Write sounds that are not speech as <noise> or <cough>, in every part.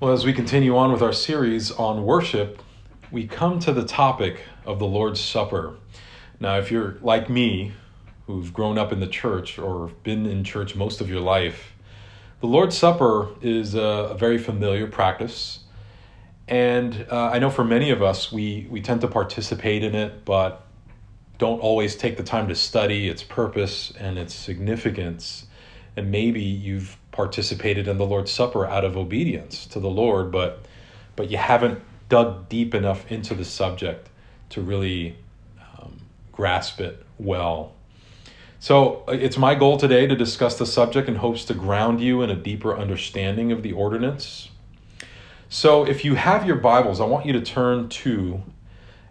Well, as we continue on with our series on worship, we come to the topic of the Lord's Supper. Now, if you're like me, who've grown up in the church or been in church most of your life, the Lord's Supper is a, a very familiar practice. And uh, I know for many of us, we, we tend to participate in it, but don't always take the time to study its purpose and its significance. And maybe you've participated in the Lord's Supper out of obedience to the Lord, but but you haven't dug deep enough into the subject to really um, grasp it well. So uh, it's my goal today to discuss the subject in hopes to ground you in a deeper understanding of the ordinance. So if you have your Bibles, I want you to turn to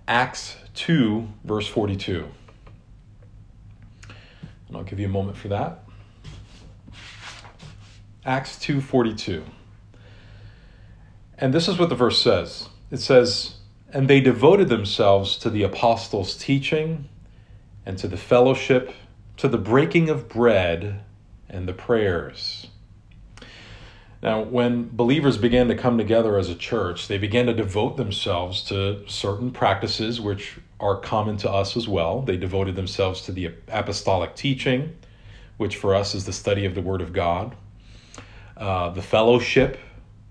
Acts 2, verse 42. And I'll give you a moment for that. Acts 2:42. And this is what the verse says. It says, "And they devoted themselves to the apostles' teaching and to the fellowship, to the breaking of bread and the prayers." Now, when believers began to come together as a church, they began to devote themselves to certain practices which are common to us as well. They devoted themselves to the apostolic teaching, which for us is the study of the Word of God uh, the fellowship.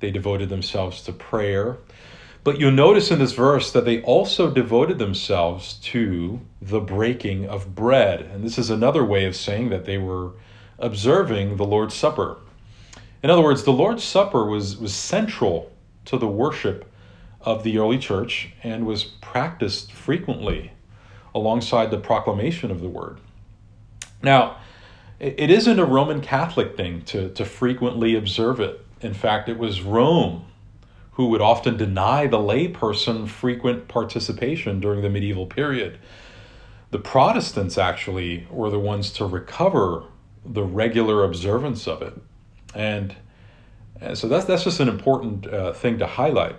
They devoted themselves to prayer. But you'll notice in this verse that they also devoted themselves to the breaking of bread. And this is another way of saying that they were observing the Lord's Supper. In other words, the Lord's Supper was, was central to the worship of the early church and was practiced frequently alongside the proclamation of the word. Now, it isn't a Roman Catholic thing to, to frequently observe it. In fact, it was Rome who would often deny the layperson frequent participation during the medieval period. The Protestants actually were the ones to recover the regular observance of it. And, and so that's, that's just an important uh, thing to highlight.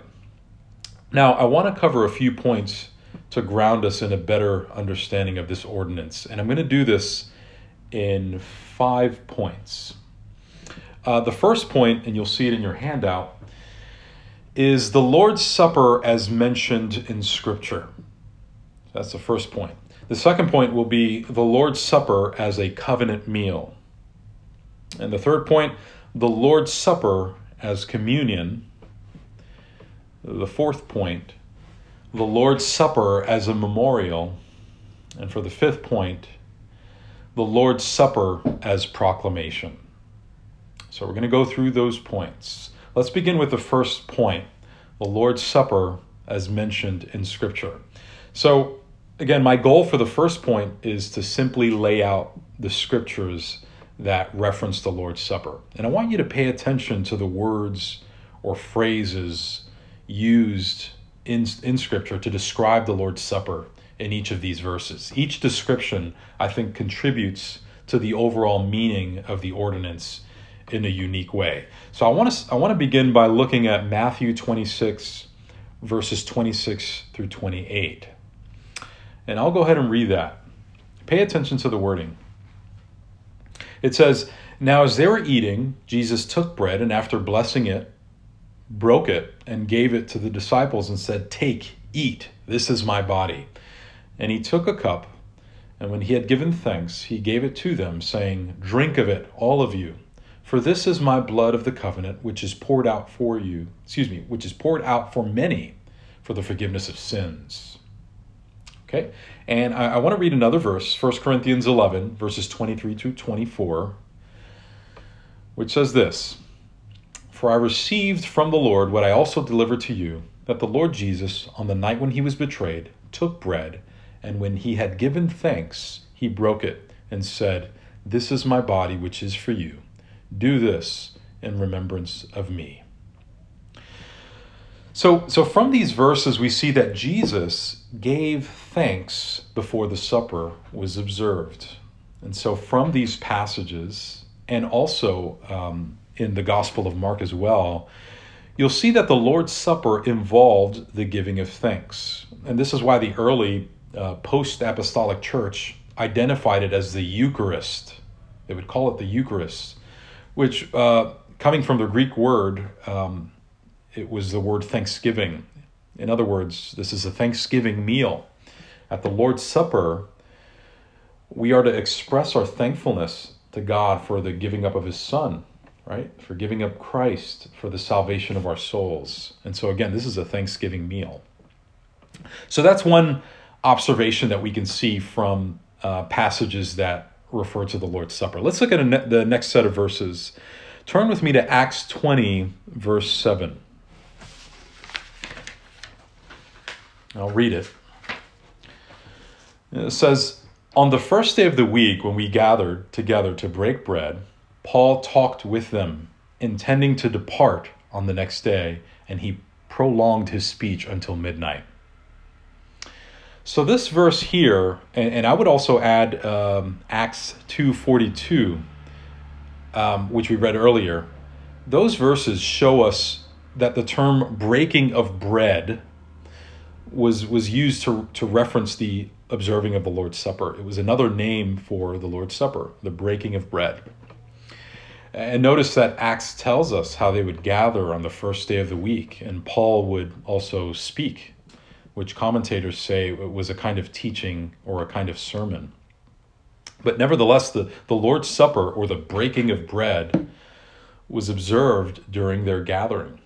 Now, I want to cover a few points to ground us in a better understanding of this ordinance. And I'm going to do this in five points. Uh, the first point, and you'll see it in your handout, is the Lord's Supper as mentioned in Scripture. That's the first point. The second point will be the Lord's Supper as a covenant meal. And the third point, the Lord's Supper as communion. The fourth point, the Lord's Supper as a memorial. And for the fifth point, the Lord's Supper as proclamation. So we're going to go through those points. Let's begin with the first point the Lord's Supper as mentioned in Scripture. So, again, my goal for the first point is to simply lay out the Scriptures that reference the Lord's Supper. And I want you to pay attention to the words or phrases used in, in Scripture to describe the Lord's Supper in each of these verses. Each description, I think, contributes to the overall meaning of the ordinance in a unique way. So I want to I want to begin by looking at Matthew 26 verses 26 through 28. And I'll go ahead and read that. Pay attention to the wording. It says, "Now as they were eating, Jesus took bread and after blessing it, broke it and gave it to the disciples and said, "Take, eat. This is my body." And he took a cup, and when he had given thanks, he gave it to them, saying, Drink of it, all of you, for this is my blood of the covenant, which is poured out for you, excuse me, which is poured out for many for the forgiveness of sins. Okay, and I, I want to read another verse, 1 Corinthians 11, verses 23 to 24, which says this For I received from the Lord what I also delivered to you, that the Lord Jesus, on the night when he was betrayed, took bread and when he had given thanks, he broke it and said, This is my body, which is for you. Do this in remembrance of me. So, so from these verses, we see that Jesus gave thanks before the supper was observed. And so, from these passages, and also um, in the Gospel of Mark as well, you'll see that the Lord's Supper involved the giving of thanks. And this is why the early uh, post apostolic church identified it as the Eucharist. They would call it the Eucharist, which, uh, coming from the Greek word, um, it was the word thanksgiving. In other words, this is a thanksgiving meal. At the Lord's Supper, we are to express our thankfulness to God for the giving up of His Son, right? For giving up Christ for the salvation of our souls. And so, again, this is a thanksgiving meal. So, that's one observation that we can see from uh, passages that refer to the Lord's Supper. Let's look at ne- the next set of verses. Turn with me to Acts 20, verse 7. I'll read it. It says, On the first day of the week, when we gathered together to break bread, Paul talked with them, intending to depart on the next day, and he prolonged his speech until midnight. So this verse here, and, and I would also add um, Acts two forty two, um, which we read earlier. Those verses show us that the term breaking of bread was was used to to reference the observing of the Lord's Supper. It was another name for the Lord's Supper, the breaking of bread. And notice that Acts tells us how they would gather on the first day of the week, and Paul would also speak, which commentators say was a kind of teaching or a kind of sermon. But nevertheless, the, the Lord's Supper or the breaking of bread was observed during their gathering.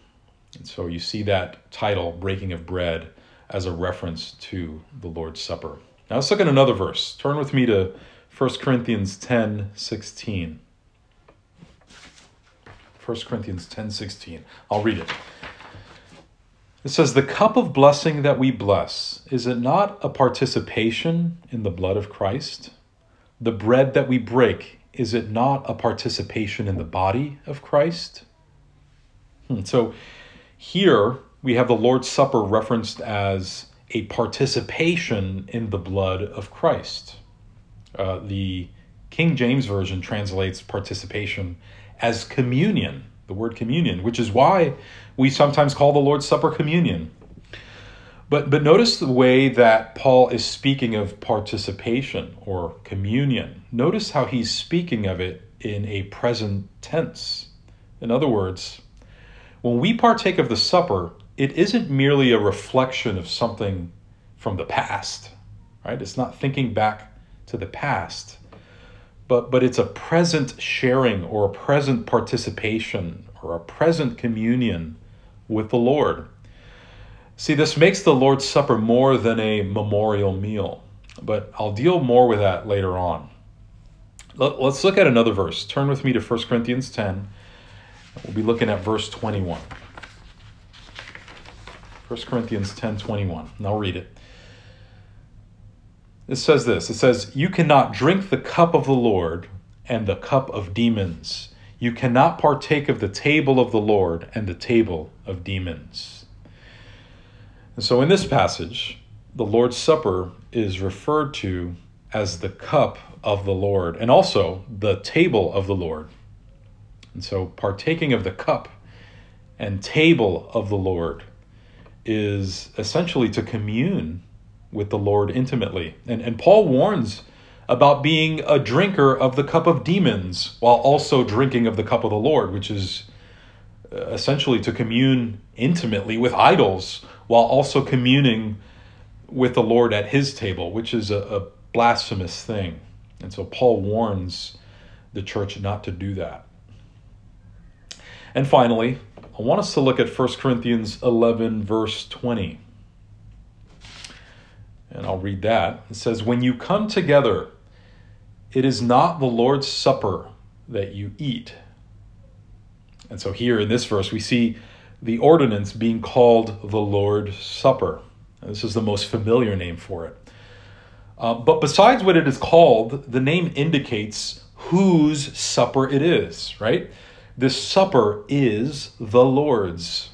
And so you see that title, Breaking of Bread, as a reference to the Lord's Supper. Now let's look at another verse. Turn with me to 1 Corinthians 10 16. 1 Corinthians 10 16. I'll read it. It says, The cup of blessing that we bless, is it not a participation in the blood of Christ? The bread that we break, is it not a participation in the body of Christ? Hmm. So here we have the Lord's Supper referenced as a participation in the blood of Christ. Uh, the King James Version translates participation as communion, the word communion, which is why we sometimes call the Lord's Supper communion. But, but notice the way that Paul is speaking of participation or communion. Notice how he's speaking of it in a present tense. In other words, when we partake of the supper, it isn't merely a reflection of something from the past, right? It's not thinking back to the past, but, but it's a present sharing or a present participation or a present communion with the Lord. See, this makes the Lord's Supper more than a memorial meal, but I'll deal more with that later on. Let's look at another verse. Turn with me to 1 Corinthians 10. We'll be looking at verse 21. 1 Corinthians 10 21. And I'll read it. It says this It says, You cannot drink the cup of the Lord and the cup of demons. You cannot partake of the table of the Lord and the table of demons. And so in this passage, the Lord's Supper is referred to as the cup of the Lord and also the table of the Lord. And so partaking of the cup and table of the Lord is essentially to commune with the Lord intimately. And, and Paul warns about being a drinker of the cup of demons while also drinking of the cup of the Lord, which is uh, essentially to commune intimately with idols while also communing with the Lord at his table, which is a, a blasphemous thing. And so Paul warns the church not to do that. And finally, I want us to look at 1 Corinthians 11, verse 20. And I'll read that. It says, When you come together, it is not the Lord's Supper that you eat. And so here in this verse, we see the ordinance being called the Lord's Supper. This is the most familiar name for it. Uh, but besides what it is called, the name indicates whose supper it is, right? This supper is the Lord's.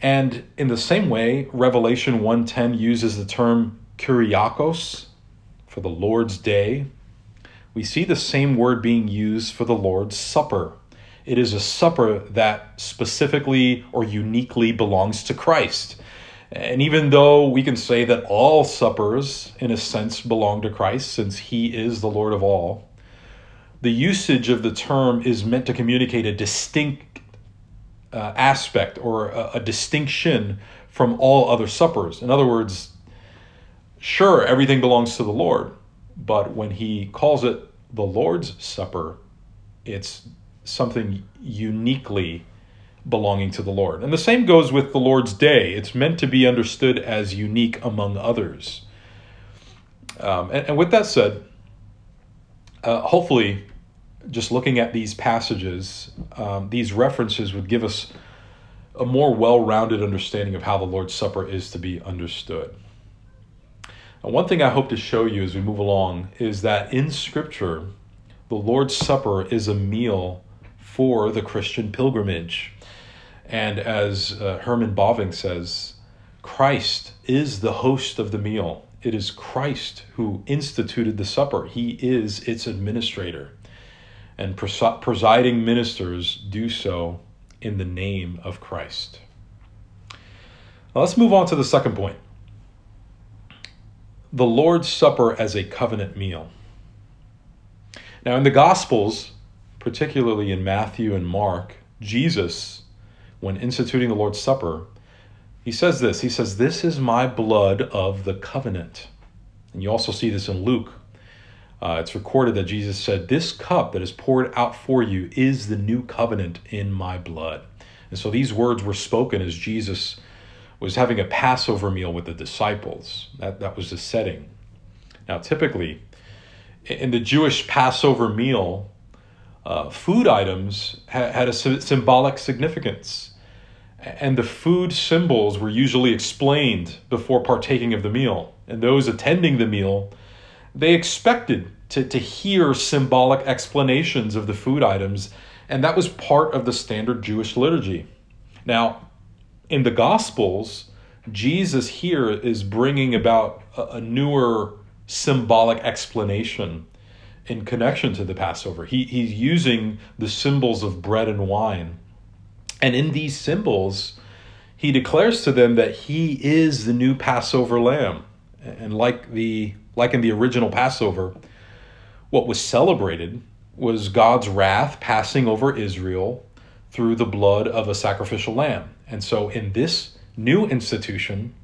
And in the same way, Revelation 1:10 uses the term kuriakos for the Lord's day. We see the same word being used for the Lord's supper. It is a supper that specifically or uniquely belongs to Christ. And even though we can say that all suppers, in a sense, belong to Christ, since he is the Lord of all, the usage of the term is meant to communicate a distinct uh, aspect or a, a distinction from all other suppers. In other words, sure, everything belongs to the Lord, but when he calls it the Lord's Supper, it's something uniquely belonging to the Lord. And the same goes with the Lord's Day. It's meant to be understood as unique among others. Um, and, and, with that said, uh, hopefully, just looking at these passages, um, these references would give us a more well rounded understanding of how the Lord's Supper is to be understood. One thing I hope to show you as we move along is that in Scripture, the Lord's Supper is a meal for the Christian pilgrimage. And as uh, Herman Bavinck says, Christ is the host of the meal. It is Christ who instituted the supper, He is its administrator. And pres- presiding ministers do so in the name of Christ. Now let's move on to the second point the Lord's Supper as a covenant meal. Now, in the Gospels, particularly in Matthew and Mark, Jesus, when instituting the Lord's Supper, he says this He says, This is my blood of the covenant. And you also see this in Luke. Uh, it's recorded that Jesus said, This cup that is poured out for you is the new covenant in my blood. And so these words were spoken as Jesus was having a Passover meal with the disciples. That, that was the setting. Now, typically, in the Jewish Passover meal, uh, food items ha- had a symbolic significance. And the food symbols were usually explained before partaking of the meal. And those attending the meal, they expected to, to hear symbolic explanations of the food items, and that was part of the standard Jewish liturgy. Now, in the Gospels, Jesus here is bringing about a, a newer symbolic explanation in connection to the Passover. He, he's using the symbols of bread and wine. And in these symbols, he declares to them that he is the new Passover lamb. And like the like in the original Passover, what was celebrated was God's wrath passing over Israel through the blood of a sacrificial lamb. And so in this new institution,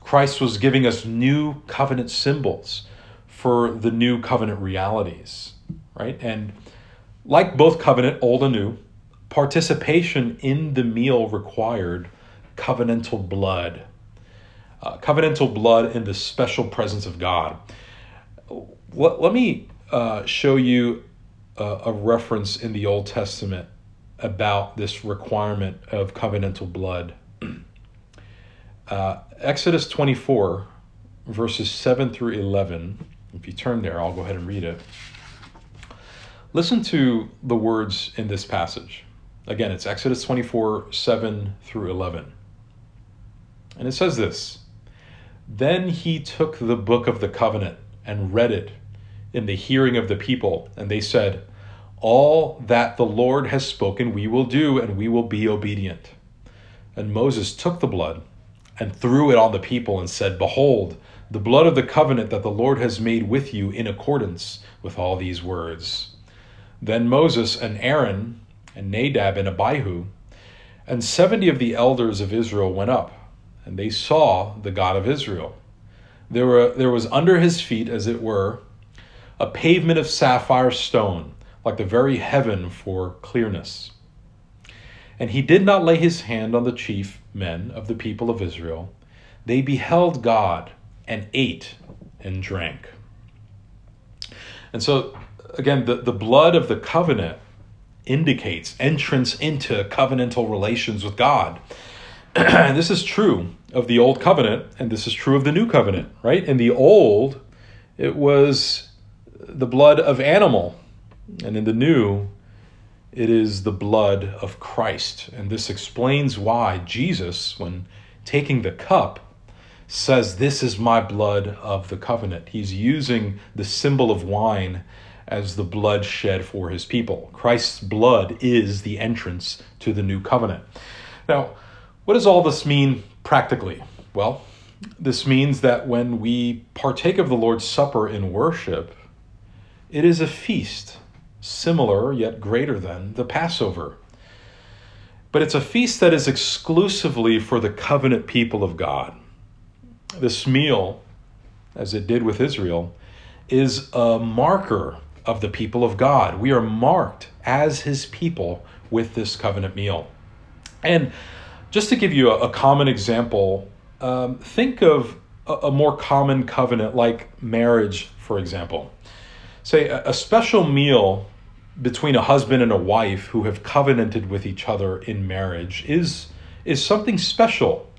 Christ was giving us new covenant symbols for the new covenant realities, right? And like both covenant, old and new, participation in the meal required covenantal blood. Uh, covenantal blood in the special presence of God. Let, let me uh, show you a, a reference in the Old Testament about this requirement of covenantal blood. <clears throat> Uh, Exodus 24, verses 7 through 11. If you turn there, I'll go ahead and read it. Listen to the words in this passage. Again, it's Exodus 24, 7 through 11. And it says this Then he took the book of the covenant and read it in the hearing of the people, and they said, all that the Lord has spoken we will do, and we will be obedient. And Moses took the blood and threw it on the people and said, Behold, the blood of the covenant that the Lord has made with you in accordance with all these words. Then Moses and Aaron and Nadab and Abihu and seventy of the elders of Israel went up, and they saw the God of Israel. There, were, there was under his feet, as it were, a pavement of sapphire stone like the very heaven for clearness. And he did not lay his hand on the chief men of the people of Israel. They beheld God and ate and drank. And so, again, the, the blood of the covenant indicates entrance into covenantal relations with God. <clears throat> and this is true of the old covenant, and this is true of the new covenant, right? In the old, it was the blood of animal and in the new, it is the blood of Christ. And this explains why Jesus, when taking the cup, says, This is my blood of the covenant. He's using the symbol of wine as the blood shed for his people. Christ's blood is the entrance to the new covenant. Now, what does all this mean practically? Well, this means that when we partake of the Lord's Supper in worship, it is a feast similar yet greater than the Passover. but it's a feast that is exclusively for the covenant people of God. This meal, as it did with Israel, is a marker of the people of God. We are marked as his people with this covenant meal. And just to give you a, common example, um, think of a, more common covenant like marriage, for example. Say a special meal between a husband and a wife who have covenanted with each other in marriage is is something special.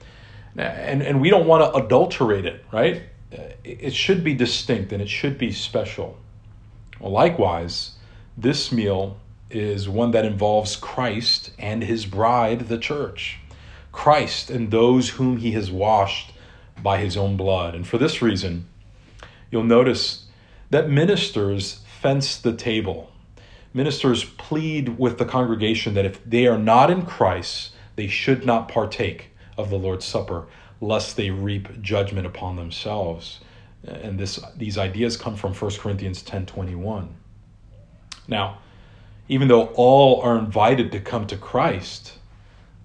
And and we don't want to adulterate it right? Uh, it should be distinct and it should be special. Well, likewise this meal is one that involves Christ and his bride the church. Christ and those whom he has washed by his own blood. And for this reason you'll notice that ministers fence the table ministers plead with the congregation that if they are not in Christ, they should not partake of the Lord's Supper, lest they reap judgment upon themselves. And this, these ideas come from 1 Corinthians 10 21. Now, even though all are invited to come to Christ,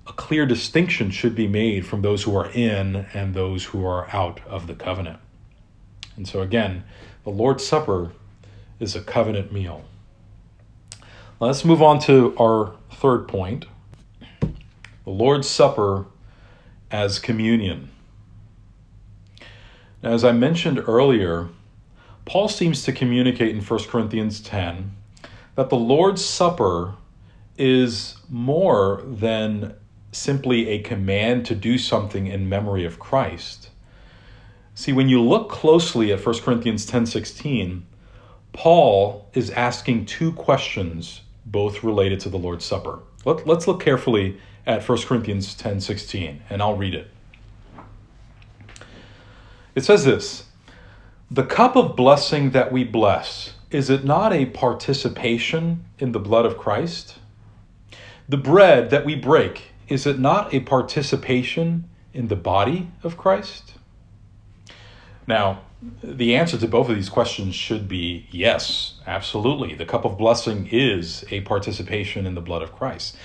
a clear distinction should be made from those who are in and those who are out of the covenant. And so, again, the Lord's Supper is a covenant meal. Let's move on to our third point the Lord's Supper as communion. Now, as I mentioned earlier, Paul seems to communicate in 1 Corinthians 10 that the Lord's Supper is more than simply a command to do something in memory of Christ. See, when you look closely at 1 Corinthians 10:16, Paul is asking two questions both related to the Lord's Supper. Let, us look carefully at 1 Corinthians 10 16, and I'll read it. It says this The cup of blessing that we bless, is it not a participation in the blood of Christ? The bread that we break, is it not a participation in the body of Christ? Now, the answer to both of these questions should be yes, absolutely. The cup of blessing is a participation in the blood of Christ.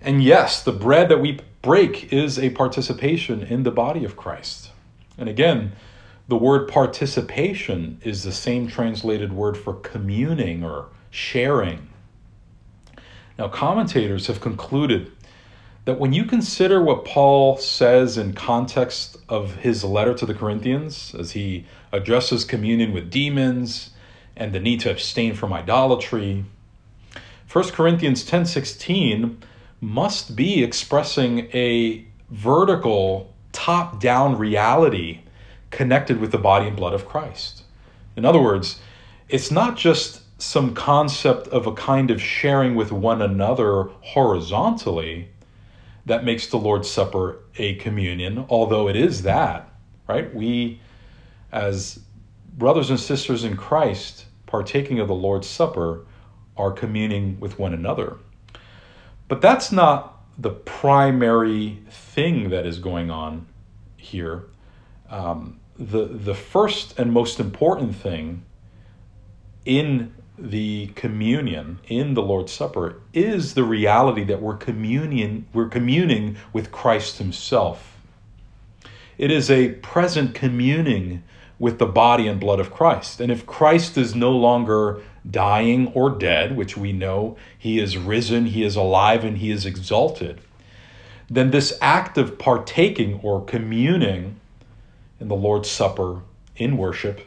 And yes, the bread that we break is a participation in the body of Christ. And again, the word participation is the same translated word for communing or sharing. Now, commentators have concluded that when you consider what Paul says in context of his letter to the Corinthians, as he addresses communion with demons and the need to abstain from idolatry, 1 Corinthians 10:16 must be expressing a vertical, top-down reality connected with the body and blood of Christ. In other words, it's not just some concept of a kind of sharing with one another horizontally, that makes the Lord's Supper a communion, although it is that, right? We, as brothers and sisters in Christ, partaking of the Lord's Supper, are communing with one another. But that's not the primary thing that is going on here. Um, the, the first and most important thing in the communion in the Lord's Supper is the reality that we're communion we're communing with Christ himself. It is a present communing with the body and blood of Christ. And if Christ is no longer dying or dead, which we know he is risen, he is alive and he is exalted, then this act of partaking or communing in the Lord's Supper in worship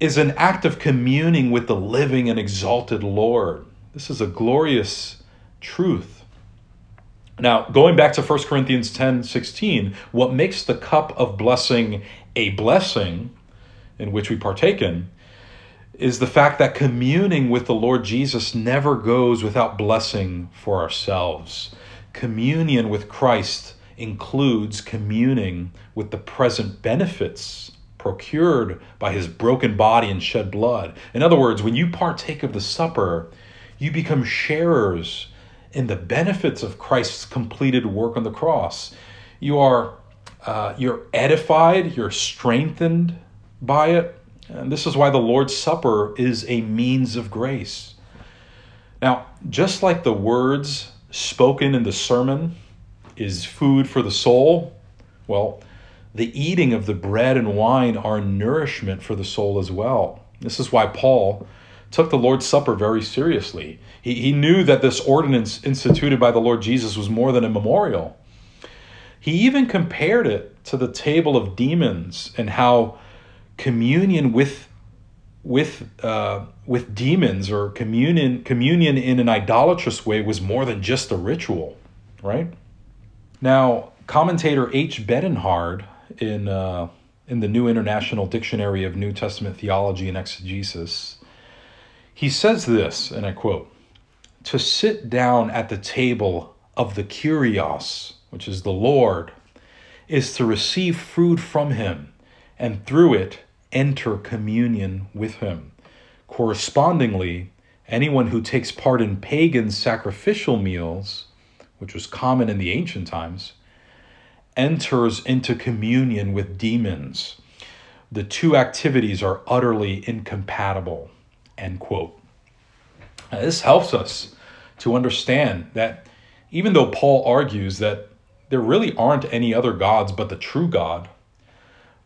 is an act of communing with the living and exalted Lord. This is a glorious truth. Now, going back to 1 Corinthians 10 16, what makes the cup of blessing a blessing in which we partake in is the fact that communing with the Lord Jesus never goes without blessing for ourselves. Communion with Christ includes communing with the present benefits procured by his broken body and shed blood. In other words, when you partake of the supper, you become sharers in the benefits of Christ's completed work on the cross. You are uh, you're edified, you're strengthened by it. And this is why the Lord's Supper is a means of grace. Now, just like the words spoken in the sermon is food for the soul, well, the eating of the bread and wine are nourishment for the soul as well. This is why Paul took the Lord's Supper very seriously. He, he knew that this ordinance instituted by the Lord Jesus was more than a memorial. He even compared it to the table of demons and how communion with with uh, with demons or communion communion in an idolatrous way was more than just a ritual, right? Now, commentator H. Bietenhard in uh, in the New International Dictionary of New Testament Theology and Exegesis, he says this, and I quote: "To sit down at the table of the Kyrios, which is the Lord, is to receive food from Him, and through it." enter communion with him. Correspondingly, anyone who takes part in pagan sacrificial meals, which was common in the ancient times, enters into communion with demons. The two activities are utterly incompatible. End quote. Now, this helps us to understand that even though Paul argues that there really aren't any other gods but the true God,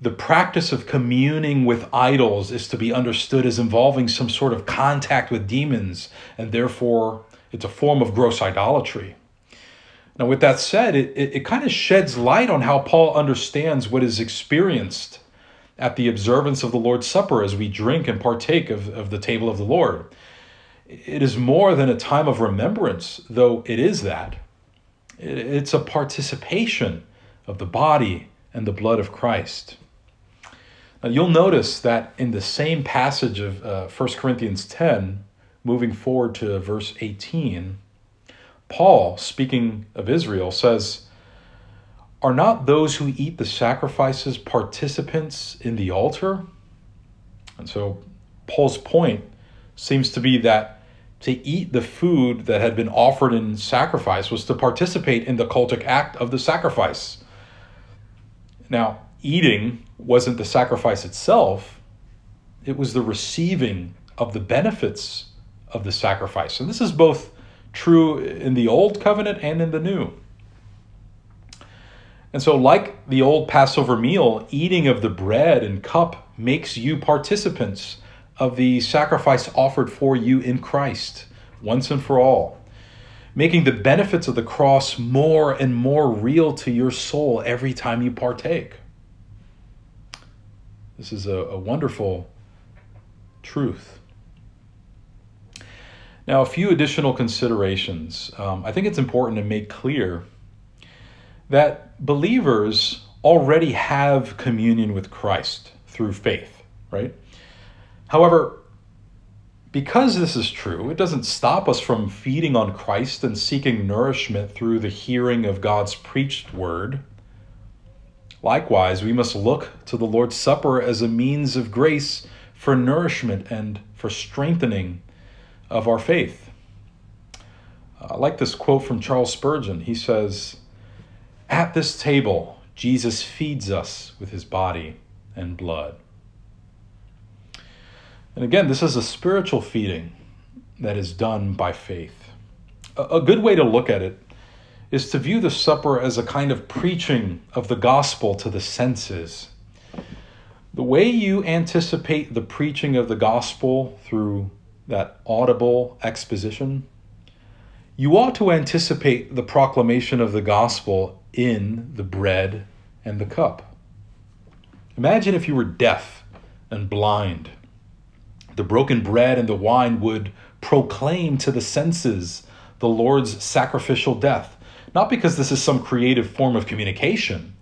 the practice of communing with idols is to be understood as involving some sort of contact with demons, and therefore it's a form of gross idolatry. Now, with that said, it, it, it kind of sheds light on how Paul understands what is experienced at the observance of the Lord's Supper as we drink and partake of, of the table of the Lord. It is more than a time of remembrance, though it is that. It's a participation of the body and the blood of Christ. Now, you'll notice that in the same passage of uh, 1 Corinthians 10, moving forward to verse 18, Paul, speaking of Israel, says, Are not those who eat the sacrifices participants in the altar? And so Paul's point seems to be that to eat the food that had been offered in sacrifice was to participate in the cultic act of the sacrifice. Now, eating wasn't the sacrifice itself, it was the receiving of the benefits of the sacrifice. And this is both true in the old covenant and in the new. And so, like the old Passover meal, eating of the bread and cup makes you participants of the sacrifice offered for you in Christ once and for all, making the benefits of the cross more and more real to your soul every time you partake. This is a, a wonderful truth. Now, a few additional considerations. Um, I think it's important to make clear that believers already have communion with Christ through faith, right? However, because this is true, it doesn't stop us from feeding on Christ and seeking nourishment through the hearing of God's preached word Likewise, we must look to the Lord's Supper as a means of grace for nourishment and for strengthening of our faith. Uh, I like this quote from Charles Spurgeon. He says, At this table, Jesus feeds us with his body and blood. And again, this is a spiritual feeding that is done by faith. A good way to look at it is to view the supper as a kind of preaching of the gospel to the senses. The way you anticipate the preaching of the gospel through that audible exposition, you ought to anticipate the proclamation of the gospel in the bread and the cup. Imagine if you were deaf and blind. The broken bread and the wine would proclaim to the senses the Lord's sacrificial death not because this is some creative form of communication,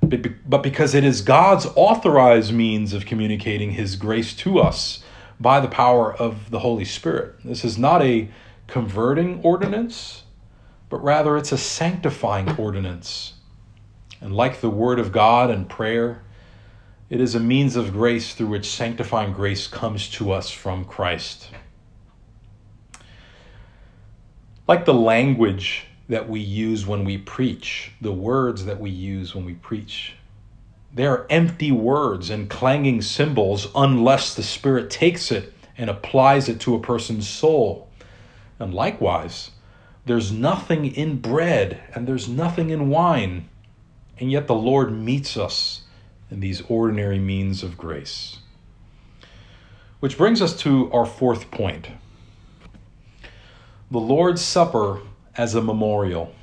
but because it is God's authorized means of communicating His grace to us by the power of the Holy Spirit. This is not a converting ordinance, but rather it's a sanctifying ordinance. And like the Word of God and prayer, it is a means of grace through which sanctifying grace comes to us from Christ. Like the language that we use when we preach, the words that we use when we preach. They are empty words and clanging cymbals unless the Spirit takes it and applies it to a person's soul. And likewise, there's nothing in bread and there's nothing in wine. And yet the Lord meets us in these ordinary means of grace. Which brings us to our fourth point the Lord's Supper as a memorial.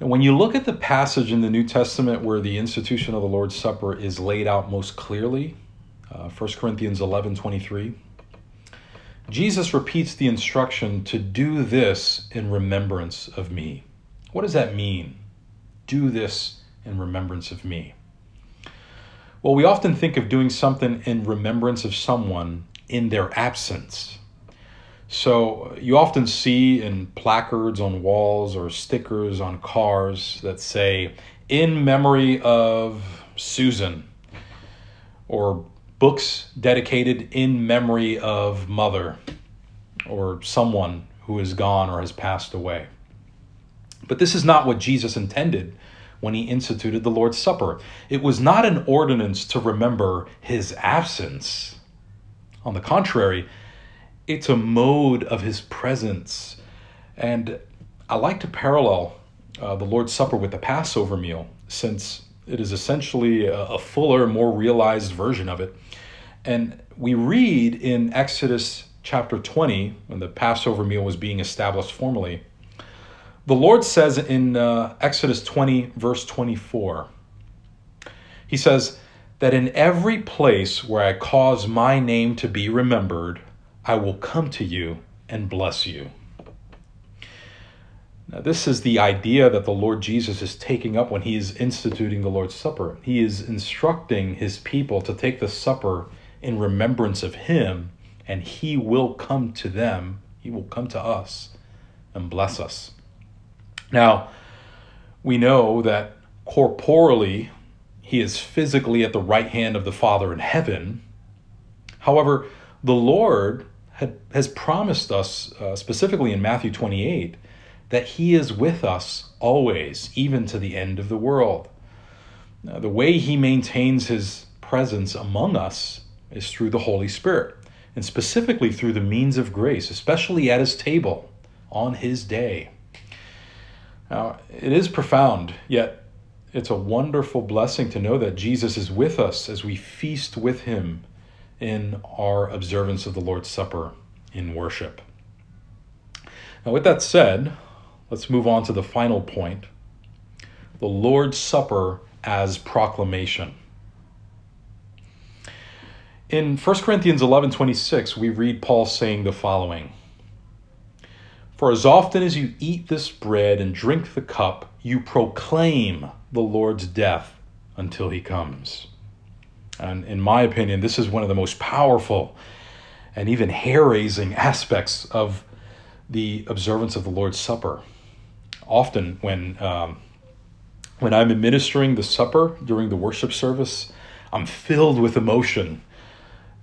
And when you look at the passage in the New Testament where the institution of the Lord's Supper is laid out most clearly, uh, 1 Corinthians 11 23, Jesus repeats the instruction to do this in remembrance of me. What does that mean? Do this in remembrance of me. Well, we often think of doing something in remembrance of someone in their absence. So you often see in placards on walls or stickers on cars that say, in memory of Susan, or books dedicated in memory of mother, or someone who is gone or has passed away. But this is not what Jesus intended when he instituted the Lord's Supper. It was not an ordinance to remember his absence. On the contrary, it's a mode of his presence. And I like to parallel uh, the Lord's Supper with the Passover meal, since it is essentially a, a fuller, more realized version of it. And we read in Exodus chapter 20, when the Passover meal was being established formally, the Lord says in uh, Exodus 20, verse 24, He says, That in every place where I cause my name to be remembered, I will come to you and bless you. Now, this is the idea that the Lord Jesus is taking up when he is instituting the Lord's Supper. He is instructing his people to take the supper in remembrance of him, and he will come to them, he will come to us and bless us. Now, we know that corporally, he is physically at the right hand of the Father in heaven. However, the Lord had, has promised us, uh, specifically in Matthew 28, that He is with us always, even to the end of the world. Now, the way He maintains His presence among us is through the Holy Spirit, and specifically through the means of grace, especially at His table on His day. Now, it is profound, yet it's a wonderful blessing to know that Jesus is with us as we feast with Him in our observance of the Lord's Supper in worship. Now, with that said, let's move on to the final point the Lord's Supper as proclamation. In 1 Corinthians 11 26, we read Paul saying the following For as often as you eat this bread and drink the cup, you proclaim the Lord's death until he comes. And in my opinion, this is one of the most powerful and even hair raising aspects of the observance of the Lord's Supper. Often, when, um, when I'm administering the supper during the worship service, I'm filled with emotion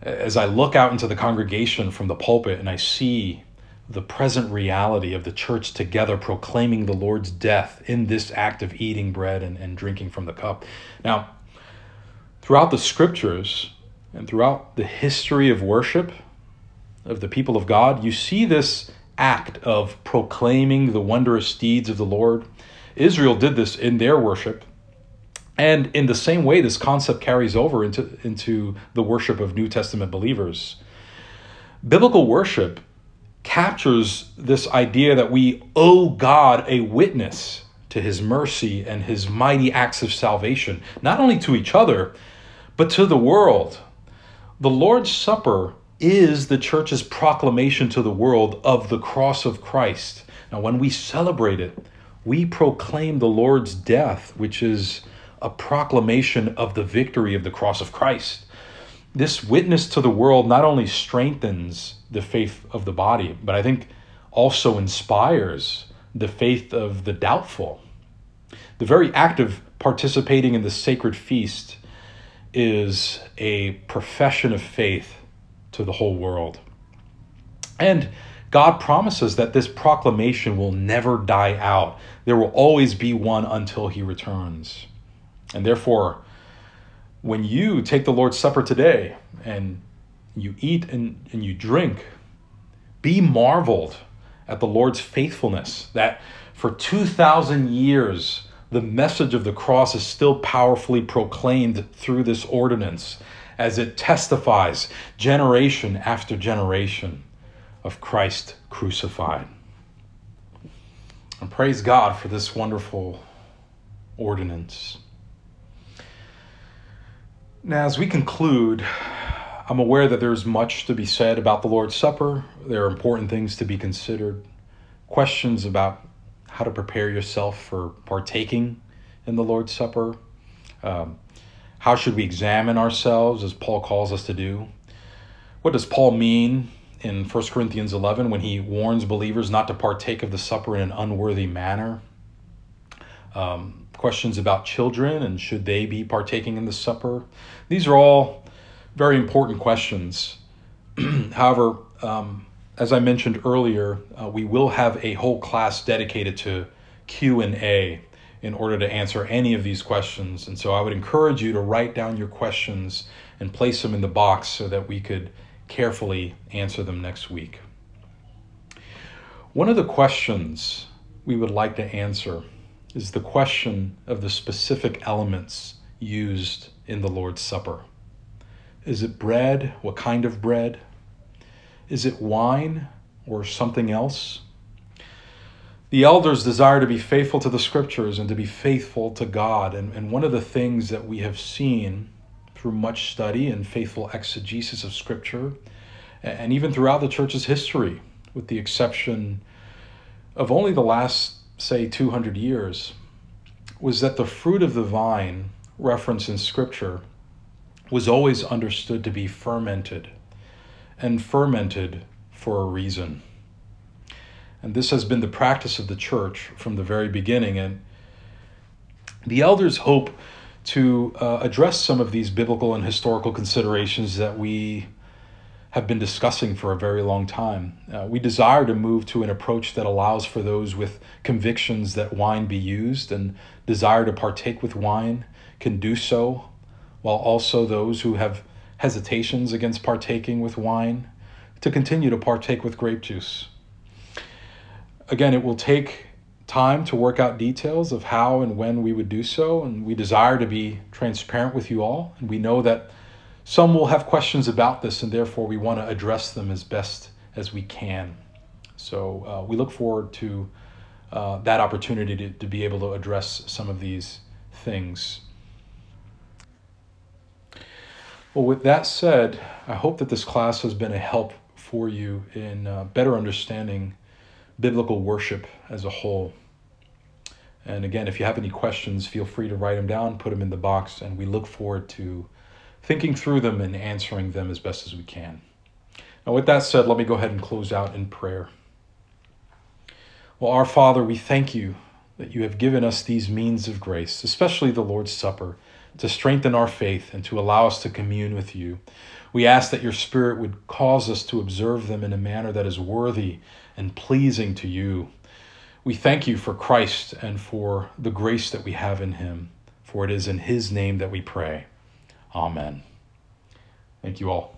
as I look out into the congregation from the pulpit and I see the present reality of the church together proclaiming the Lord's death in this act of eating bread and, and drinking from the cup. Now, Throughout the scriptures and throughout the history of worship of the people of God, you see this act of proclaiming the wondrous deeds of the Lord. Israel did this in their worship. And in the same way, this concept carries over into, into the worship of New Testament believers. Biblical worship captures this idea that we owe God a witness to his mercy and his mighty acts of salvation, not only to each other, but to the world. The Lord's Supper is the church's proclamation to the world of the cross of Christ. Now, when we celebrate it, we proclaim the Lord's death, which is a proclamation of the victory of the cross of Christ. This witness to the world not only strengthens the faith of the body, but I think also inspires the faith of the doubtful. The very act of participating in the sacred feast is a profession of faith to the whole world. And God promises that this proclamation will never die out. There will always be one until he returns. And therefore, when you take the Lord's Supper today and you eat and, and you drink, be marveled at the Lord's faithfulness, that for 2,000 years, the message of the cross is still powerfully proclaimed through this ordinance as it testifies generation after generation of Christ crucified. And praise God for this wonderful ordinance. Now, as we conclude, I'm aware that there's much to be said about the Lord's Supper. There are important things to be considered, questions about how to prepare yourself for partaking in the Lord's Supper. Um, how should we examine ourselves, as Paul calls us to do? What does Paul mean in 1 Corinthians 11 when he warns believers not to partake of the supper in an unworthy manner? Um, questions about children and should they be partaking in the supper? These are all very important questions. <clears throat> However, um, as I mentioned earlier, uh, we will have a whole class dedicated to Q and A in order to answer any of these questions. And so I would encourage you to write down your questions and place them in the box so that we could carefully answer them next week. One of the questions we would like to answer is the question of the specific elements used in the Lord's Supper. Is it bread? What kind of bread? Is it wine or something else? The elders desire to be faithful to the scriptures and to be faithful to God. And, and one of the things that we have seen through much study and faithful exegesis of scripture, and even throughout the church's history, with the exception of only the last, say, 200 years, was that the fruit of the vine referenced in scripture was always understood to be fermented, and fermented for a reason. And this has been the practice of the church from the very beginning. And the elders hope to uh, address some of these biblical and historical considerations that we have been discussing for a very long time. Uh, we desire to move to an approach that allows for those with convictions that wine be used and desire to partake with wine can do so while also those who have hesitations against partaking with wine to continue to partake with grape juice. Again, it will take time to work out details of how and when we would do so, and we desire to be transparent with you all. And we know that some will have questions about this, and therefore we want to address them as best as we can. So uh, we look forward to uh, that opportunity to, to be able to address some of these things. Well, with that said, I hope that this class has been a help for you in uh, better understanding biblical worship as a whole. And again, if you have any questions, feel free to write them down, put them in the box, and we look forward to thinking through them and answering them as best as we can. Now, with that said, let me go ahead and close out in prayer. Well, our Father, we thank you that you have given us these means of grace, especially the Lord's Supper to strengthen our faith and to allow us to commune with you. We ask that your Spirit would cause us to observe them in a manner that is worthy and pleasing to you. We thank you for Christ and for the grace that we have in him, for it is in his name that we pray. Amen. Thank you all.